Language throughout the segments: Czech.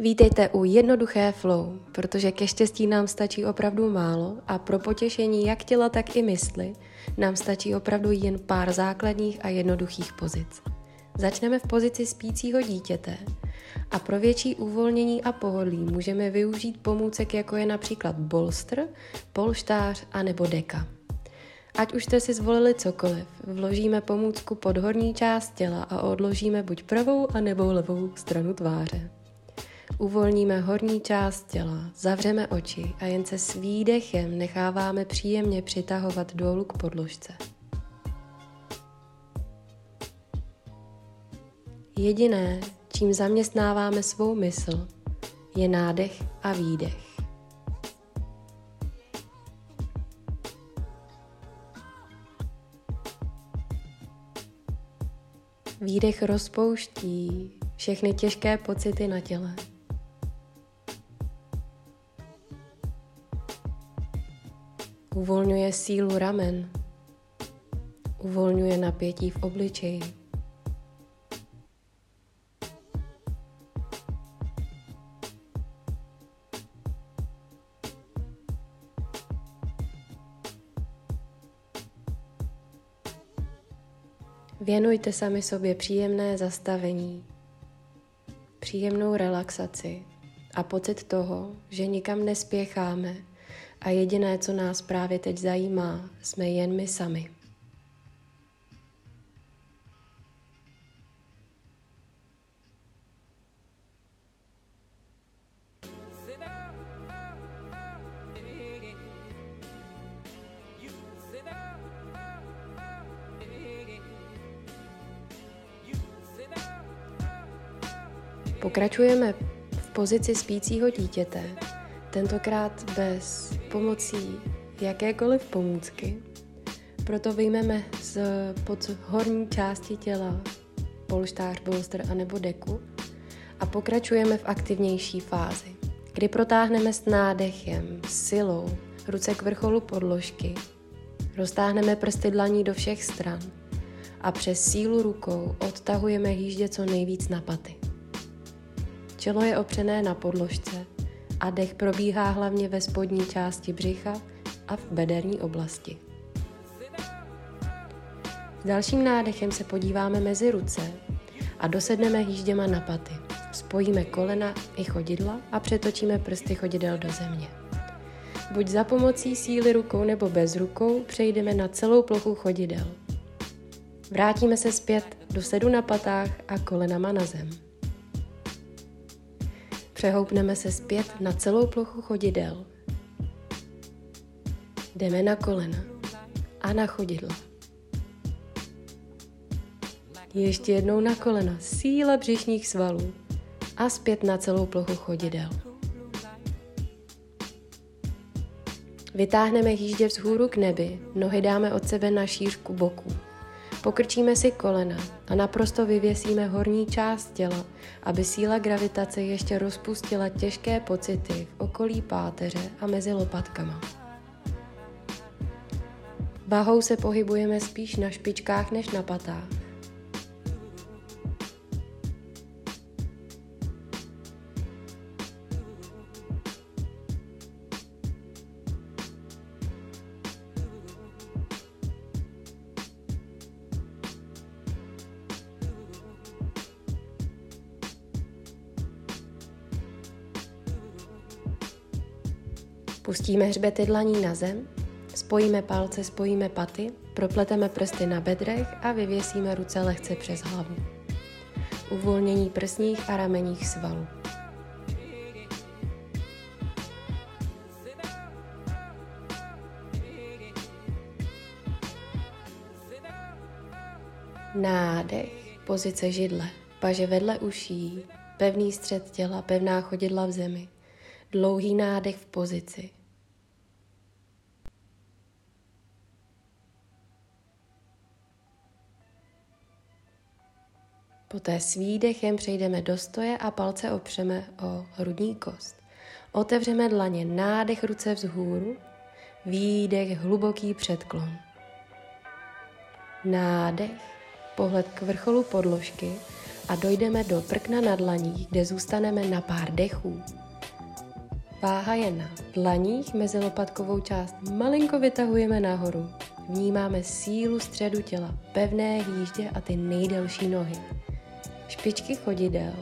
Vítejte u Jednoduché flow, protože ke štěstí nám stačí opravdu málo a pro potěšení jak těla, tak i mysli nám stačí opravdu jen pár základních a jednoduchých pozic. Začneme v pozici spícího dítěte a pro větší uvolnění a pohodlí můžeme využít pomůcek jako je například bolster, polštář a nebo deka. Ať už jste si zvolili cokoliv, vložíme pomůcku pod horní část těla a odložíme buď pravou a nebo levou stranu tváře. Uvolníme horní část těla, zavřeme oči a jen se s výdechem necháváme příjemně přitahovat dolů k podložce. Jediné, čím zaměstnáváme svou mysl, je nádech a výdech. Výdech rozpouští všechny těžké pocity na těle. Uvolňuje sílu ramen. Uvolňuje napětí v obličeji. Věnujte sami sobě příjemné zastavení, příjemnou relaxaci a pocit toho, že nikam nespěcháme a jediné, co nás právě teď zajímá, jsme jen my sami. Pokračujeme v pozici spícího dítěte, tentokrát bez pomocí jakékoliv pomůcky. Proto vyjmeme z pod horní části těla polštář, bolster a nebo deku a pokračujeme v aktivnější fázi, kdy protáhneme s nádechem, silou, ruce k vrcholu podložky, roztáhneme prsty dlaní do všech stran a přes sílu rukou odtahujeme hýždě co nejvíc na paty. Čelo je opřené na podložce a dech probíhá hlavně ve spodní části břicha a v bederní oblasti. S dalším nádechem se podíváme mezi ruce a dosedneme hýžděma na paty. Spojíme kolena i chodidla a přetočíme prsty chodidel do země. Buď za pomocí síly rukou nebo bez rukou přejdeme na celou plochu chodidel. Vrátíme se zpět do sedu na patách a kolenama na zem. Přehoupneme se zpět na celou plochu chodidel. Jdeme na kolena a na chodidla. Ještě jednou na kolena, síla břišních svalů a zpět na celou plochu chodidel. Vytáhneme hýždě vzhůru k nebi, nohy dáme od sebe na šířku boku. Pokrčíme si kolena a naprosto vyvěsíme horní část těla, aby síla gravitace ještě rozpustila těžké pocity v okolí páteře a mezi lopatkama. Bahou se pohybujeme spíš na špičkách než na patách. Pustíme hřbety dlaní na zem, spojíme palce, spojíme paty, propleteme prsty na bedrech a vyvěsíme ruce lehce přes hlavu. Uvolnění prsních a ramenních svalů. Nádech, pozice židle, paže vedle uší, pevný střed těla, pevná chodidla v zemi, dlouhý nádech v pozici, Poté s výdechem přejdeme do stoje a palce opřeme o hrudní kost. Otevřeme dlaně, nádech ruce vzhůru, výdech hluboký předklon. Nádech, pohled k vrcholu podložky a dojdeme do prkna na dlaních, kde zůstaneme na pár dechů. Váha je na dlaních, mezi lopatkovou část malinko vytahujeme nahoru. Vnímáme sílu středu těla, pevné hýždě a ty nejdelší nohy. Špičky chodidel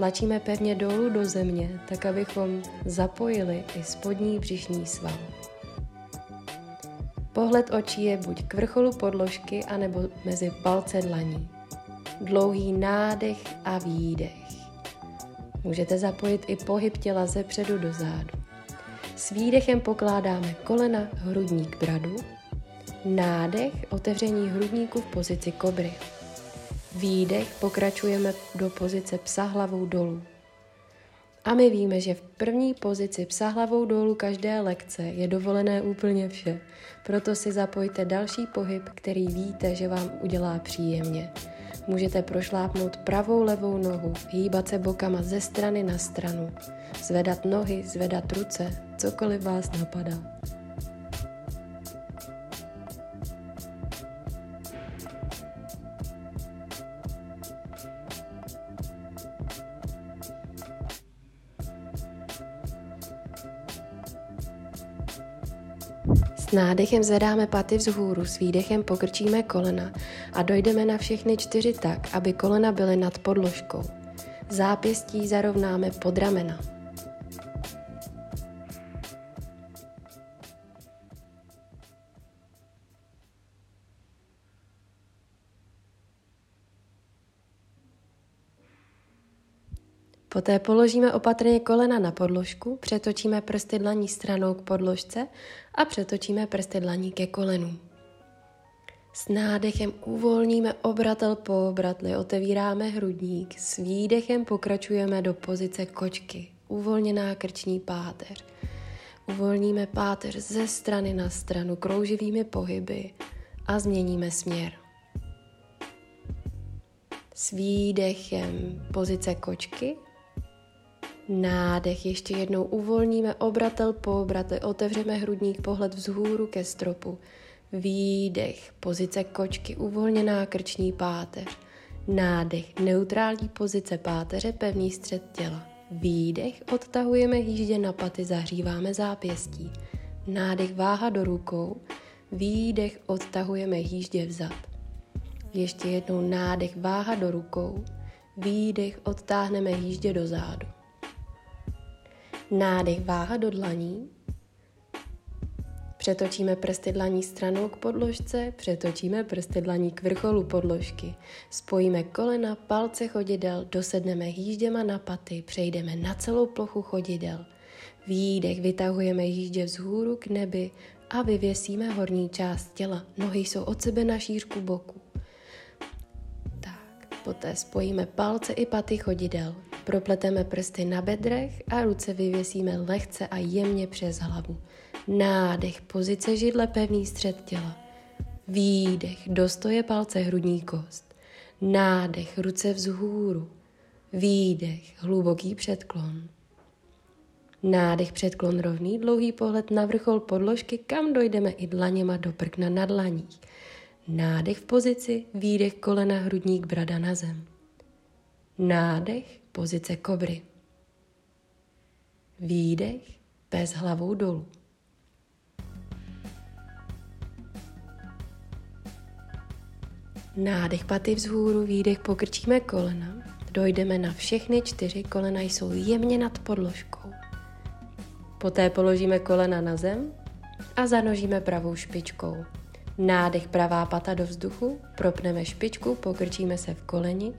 tlačíme pevně dolů do země, tak abychom zapojili i spodní břišní sval. Pohled očí je buď k vrcholu podložky, anebo mezi palce dlaní. Dlouhý nádech a výdech. Můžete zapojit i pohyb těla ze předu do zádu. S výdechem pokládáme kolena, hrudník, bradu. Nádech, otevření hrudníku v pozici kobry. Výdech, pokračujeme do pozice psa hlavou dolů. A my víme, že v první pozici psa hlavou dolů každé lekce je dovolené úplně vše. Proto si zapojte další pohyb, který víte, že vám udělá příjemně. Můžete prošlápnout pravou levou nohu, hýbat se bokama ze strany na stranu, zvedat nohy, zvedat ruce, cokoliv vás napadá. Nádechem zvedáme paty vzhůru, s výdechem pokrčíme kolena a dojdeme na všechny čtyři tak, aby kolena byly nad podložkou. Zápěstí zarovnáme pod ramena. Poté položíme opatrně kolena na podložku, přetočíme prsty dlaní stranou k podložce a přetočíme prsty dlaní ke kolenu. S nádechem uvolníme obratel po obratli, otevíráme hrudník, s výdechem pokračujeme do pozice kočky, uvolněná krční páteř. Uvolníme páteř ze strany na stranu krouživými pohyby a změníme směr. S výdechem pozice kočky Nádech, ještě jednou uvolníme obratel po obratli, otevřeme hrudník, pohled vzhůru ke stropu. Výdech, pozice kočky, uvolněná krční páteř. Nádech, neutrální pozice páteře, pevný střed těla. Výdech, odtahujeme hýždě na paty, zahříváme zápěstí. Nádech, váha do rukou. Výdech, odtahujeme hýždě vzad. Ještě jednou nádech, váha do rukou. Výdech, odtáhneme hýždě do zádu. Nádech váha do dlaní. Přetočíme prsty dlaní stranou k podložce, přetočíme prsty dlaní k vrcholu podložky. Spojíme kolena, palce chodidel, dosedneme hýžděma na paty, přejdeme na celou plochu chodidel. Výdech vytahujeme hýždě vzhůru k nebi a vyvěsíme horní část těla. Nohy jsou od sebe na šířku boku. Tak, poté spojíme palce i paty chodidel. Propleteme prsty na bedrech a ruce vyvěsíme lehce a jemně přes hlavu. Nádech, pozice židle, pevný střed těla. Výdech, dostoje palce, hrudní kost. Nádech, ruce vzhůru. Výdech, hluboký předklon. Nádech, předklon rovný, dlouhý pohled na vrchol podložky, kam dojdeme i dlaněma do prkna na dlaních. Nádech v pozici, výdech kolena, hrudník, brada na zem. Nádech, pozice kobry. Výdech bez hlavou dolů. Nádech paty vzhůru, výdech pokrčíme kolena. Dojdeme na všechny čtyři, kolena jsou jemně nad podložkou. Poté položíme kolena na zem a zanožíme pravou špičkou. Nádech pravá pata do vzduchu, propneme špičku, pokrčíme se v koleni.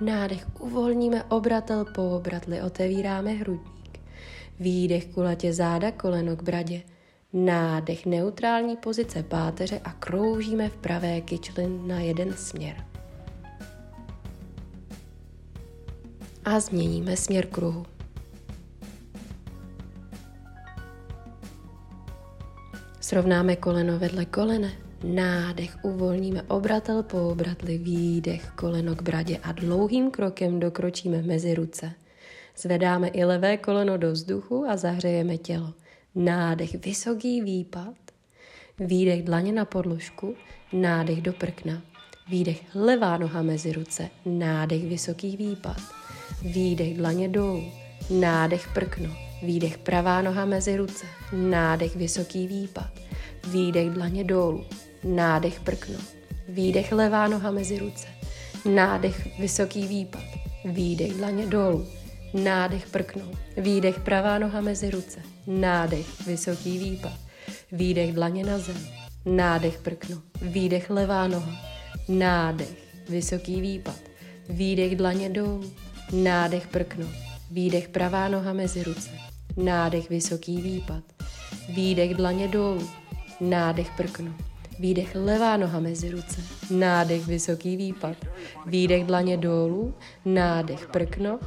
Nádech uvolníme obratel po obratli, otevíráme hrudník. Výdech kulatě záda, koleno k bradě. Nádech neutrální pozice páteře a kroužíme v pravé kyčli na jeden směr. A změníme směr kruhu. Srovnáme koleno vedle kolene. Nádech uvolníme obratel po obratli, výdech koleno k bradě a dlouhým krokem dokročíme mezi ruce. Zvedáme i levé koleno do vzduchu a zahřejeme tělo. Nádech vysoký výpad, výdech dlaně na podložku, nádech do prkna. Výdech levá noha mezi ruce, nádech vysoký výpad. Výdech dlaně dolů, nádech prkno. Výdech pravá noha mezi ruce, nádech vysoký výpad. Výdech dlaně dolů, nádech prkno. Výdech levá noha mezi ruce, nádech vysoký výpad. Výdech dlaně dolů, nádech prkno. Výdech pravá noha mezi ruce, nádech vysoký výpad. Výdech dlaně na zem, nádech prkno. Výdech levá noha, nádech vysoký výpad. Výdech dlaně dolů, nádech prkno. Výdech pravá noha mezi ruce, nádech vysoký výpad. Výdech dlaně dolů, nádech prkno. Výdech levá noha mezi ruce, nádech vysoký výpad. Výdech dlaně dolů, nádech prkno.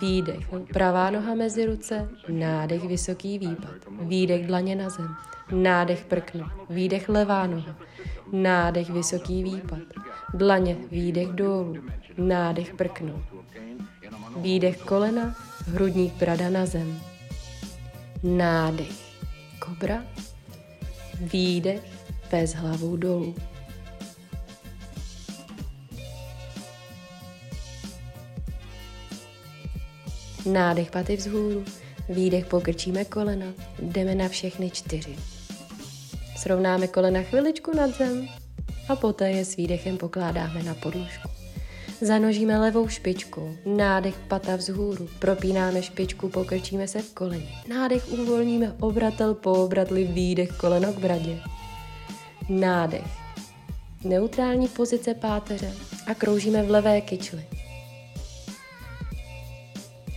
Výdech pravá noha mezi ruce, nádech vysoký výpad. Výdech dlaně na zem, nádech prkno. Výdech levá noha, nádech vysoký výpad. Dlaně, výdech dolů, nádech prkno. Výdech kolena, hrudník brada na zem. Nádech, kobra. Výdech, pes hlavou dolů. Nádech paty vzhůru, výdech pokrčíme kolena, jdeme na všechny čtyři. Srovnáme kolena chviličku nad zem a poté je s výdechem pokládáme na podložku. Zanožíme levou špičku, nádech pata vzhůru, propínáme špičku, pokrčíme se v koleni. Nádech uvolníme obratel po obratli, výdech koleno k bradě. Nádech. Neutrální pozice páteře a kroužíme v levé kyčli.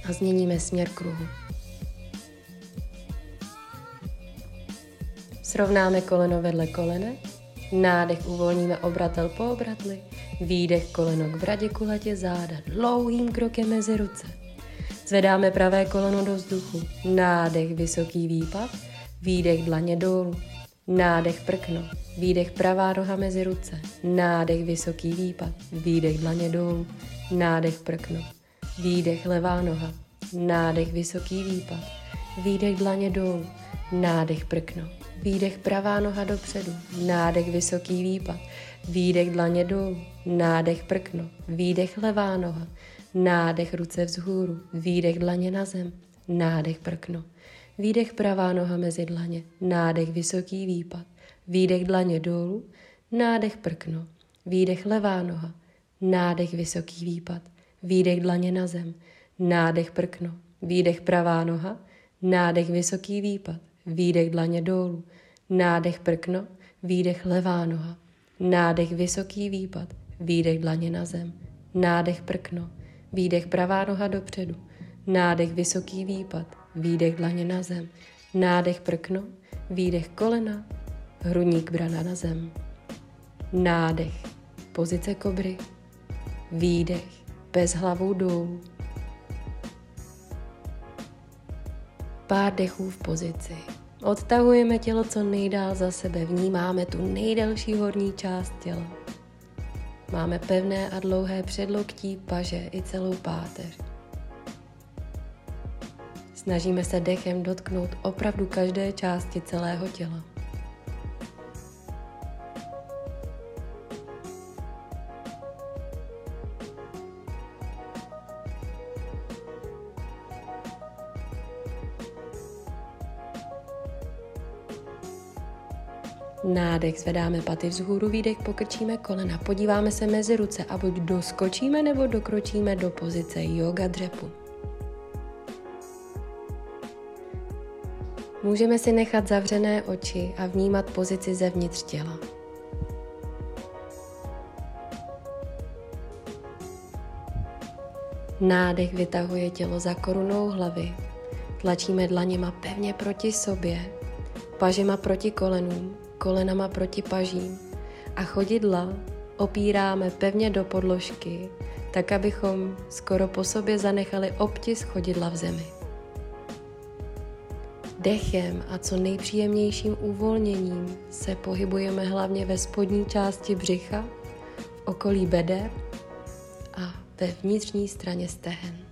A změníme směr kruhu. Srovnáme koleno vedle kolene, nádech uvolníme obratel po obratli, výdech koleno k bradě kulatě záda, dlouhým krokem mezi ruce. Zvedáme pravé koleno do vzduchu, nádech vysoký výpad, výdech dlaně dolů, nádech prkno, výdech pravá roha mezi ruce, nádech vysoký výpad, výdech dlaně dolů, nádech prkno, výdech levá noha, nádech vysoký výpad, výdech dlaně dolů, nádech prkno, výdech pravá noha dopředu, nádech vysoký výpad, výdech dlaně dolů, nádech prkno, výdech levá noha, nádech ruce vzhůru, výdech dlaně na zem, nádech prkno, výdech pravá noha mezi dlaně, nádech vysoký výpad, výdech dlaně dolů, nádech prkno, výdech levá noha, nádech vysoký výpad, výdech dlaně na zem, nádech prkno, výdech pravá noha, nádech vysoký výpad, výdech dlaně dolů, nádech prkno, výdech levá noha, nádech vysoký výpad, výdech dlaně na zem, nádech prkno, výdech pravá noha dopředu, nádech vysoký výpad, výdech dlaně na zem, nádech prkno, výdech kolena, hrudník brana na zem, nádech, pozice kobry, výdech, bez hlavou dolů, pár dechů v pozici. Odtahujeme tělo co nejdál za sebe, vnímáme tu nejdelší horní část těla. Máme pevné a dlouhé předloktí, paže i celou páteř. Snažíme se dechem dotknout opravdu každé části celého těla. Nádech, zvedáme paty vzhůru, výdech, pokrčíme kolena, podíváme se mezi ruce a buď doskočíme nebo dokročíme do pozice yoga dřepu. Můžeme si nechat zavřené oči a vnímat pozici zevnitř těla. Nádech vytahuje tělo za korunou hlavy. Tlačíme dlaněma pevně proti sobě, pažema proti kolenům kolenama proti pažím a chodidla opíráme pevně do podložky, tak abychom skoro po sobě zanechali obtis chodidla v zemi. Dechem a co nejpříjemnějším uvolněním se pohybujeme hlavně ve spodní části břicha, v okolí beder a ve vnitřní straně stehen.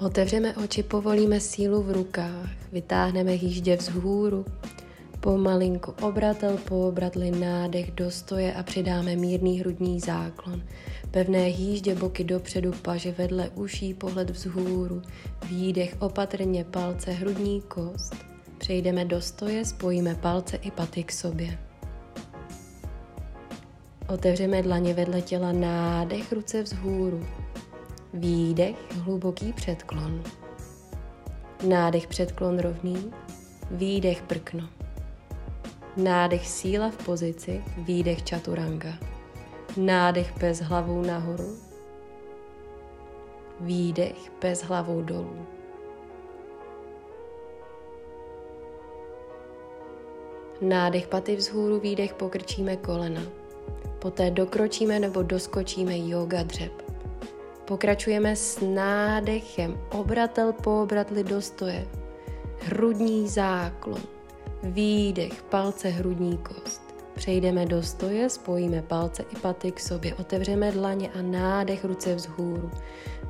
Otevřeme oči, povolíme sílu v rukách, vytáhneme hýždě vzhůru, pomalinku obratel po obratli nádech do stoje a přidáme mírný hrudní záklon. Pevné hýždě boky dopředu, paže vedle uší, pohled vzhůru, výdech opatrně palce, hrudní kost. Přejdeme do stoje, spojíme palce i paty k sobě. Otevřeme dlaně vedle těla, nádech, ruce vzhůru. Výdech, hluboký předklon. Nádech, předklon rovný. Výdech, prkno. Nádech, síla v pozici. Výdech, čaturanga. Nádech bez hlavou nahoru. Výdech bez hlavou dolů. Nádech paty vzhůru, výdech pokrčíme kolena. Poté dokročíme nebo doskočíme yoga dřep. Pokračujeme s nádechem, obratel po obratli do stoje. Hrudní záklon, výdech, palce, hrudní kost. Přejdeme do stoje, spojíme palce i paty k sobě, otevřeme dlaně a nádech ruce vzhůru.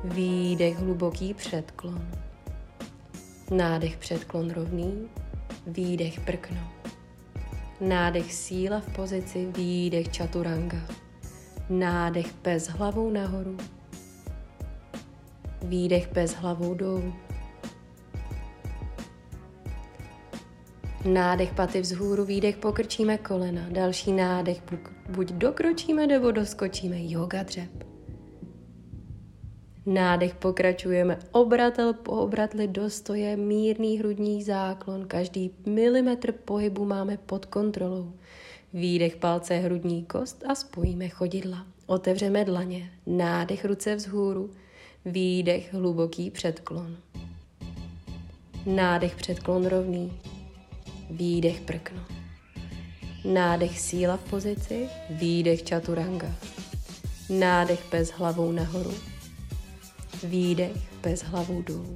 Výdech, hluboký předklon. Nádech, předklon rovný. Výdech, prkno. Nádech síla v pozici, výdech čaturanga. Nádech bez hlavou nahoru. Výdech bez hlavou dolů. Nádech paty vzhůru, výdech pokrčíme kolena. Další nádech buď dokročíme nebo doskočíme. Yoga dřep. Nádech pokračujeme, obratel po obratli dostoje, mírný hrudní záklon, každý milimetr pohybu máme pod kontrolou. Výdech palce hrudní kost a spojíme chodidla. Otevřeme dlaně, nádech ruce vzhůru, výdech hluboký předklon. Nádech předklon rovný, výdech prkno. Nádech síla v pozici, výdech čaturanga. Nádech bez hlavou nahoru, Výdech bez hlavu dolů.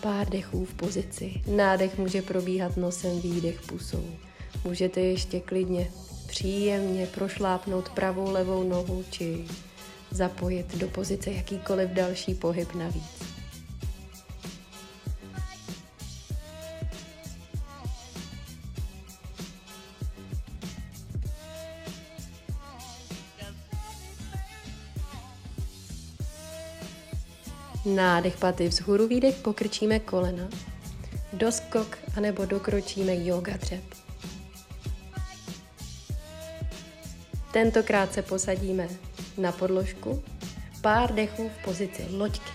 Pár dechů v pozici. Nádech může probíhat nosem, výdech pusou. Můžete ještě klidně příjemně prošlápnout pravou levou nohu či zapojit do pozice jakýkoliv další pohyb navíc. Nádech paty vzhůru, výdech pokrčíme kolena. Doskok anebo dokročíme yoga dřep. Tentokrát se posadíme na podložku, pár dechů v pozici loďky.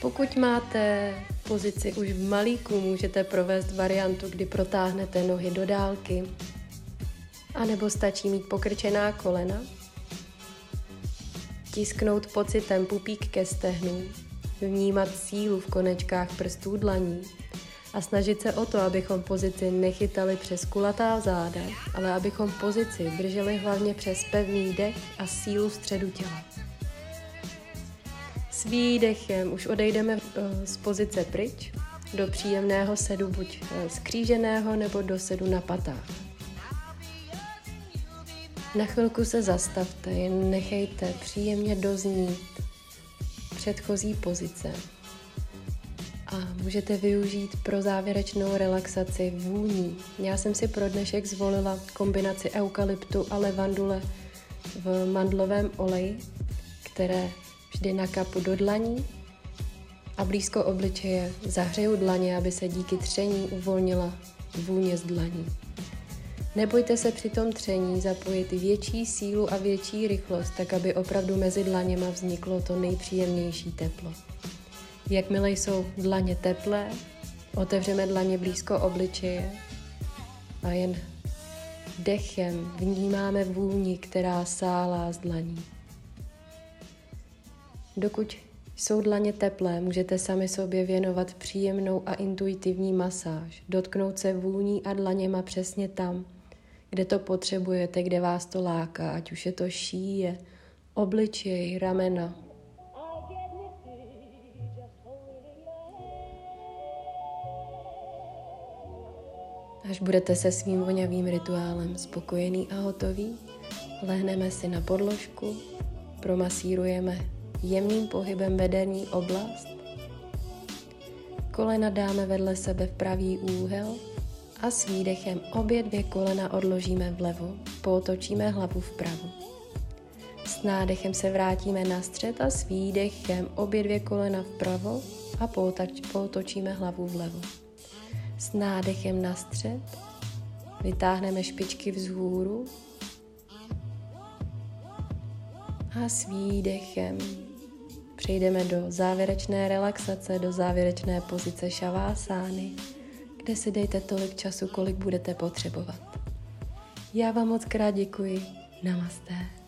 Pokud máte pozici už v malíku, můžete provést variantu, kdy protáhnete nohy do dálky, anebo stačí mít pokrčená kolena Tisknout pocitem pupík ke stehnu, vnímat sílu v konečkách prstů dlaní a snažit se o to, abychom pozici nechytali přes kulatá záda, ale abychom pozici drželi hlavně přes pevný dech a sílu středu těla. S výdechem už odejdeme eh, z pozice pryč do příjemného sedu buď eh, skříženého nebo do sedu na patách. Na chvilku se zastavte, jen nechejte příjemně doznít předchozí pozice. A můžete využít pro závěrečnou relaxaci vůní. Já jsem si pro dnešek zvolila kombinaci eukalyptu a levandule v mandlovém oleji, které vždy nakapu do dlaní a blízko obličeje zahřeju dlaně, aby se díky tření uvolnila vůně z dlaní. Nebojte se při tom tření zapojit větší sílu a větší rychlost, tak aby opravdu mezi dlaněma vzniklo to nejpříjemnější teplo. Jakmile jsou dlaně teplé, otevřeme dlaně blízko obličeje a jen dechem vnímáme vůni, která sálá z dlaní. Dokud jsou dlaně teplé, můžete sami sobě věnovat příjemnou a intuitivní masáž, dotknout se vůní a dlaněma přesně tam, kde to potřebujete, kde vás to láká, ať už je to šíje, obličej, ramena. Až budete se svým voňavým rituálem spokojený a hotový, lehneme si na podložku, promasírujeme jemným pohybem bederní oblast, kolena dáme vedle sebe v pravý úhel a s výdechem obě dvě kolena odložíme vlevo, pootočíme hlavu vpravo. S nádechem se vrátíme na střed a s výdechem obě dvě kolena vpravo a pootočíme hlavu vlevo. S nádechem na střed vytáhneme špičky vzhůru a s výdechem přejdeme do závěrečné relaxace, do závěrečné pozice šavásány, kde si dejte tolik času, kolik budete potřebovat. Já vám moc krát děkuji. Namaste.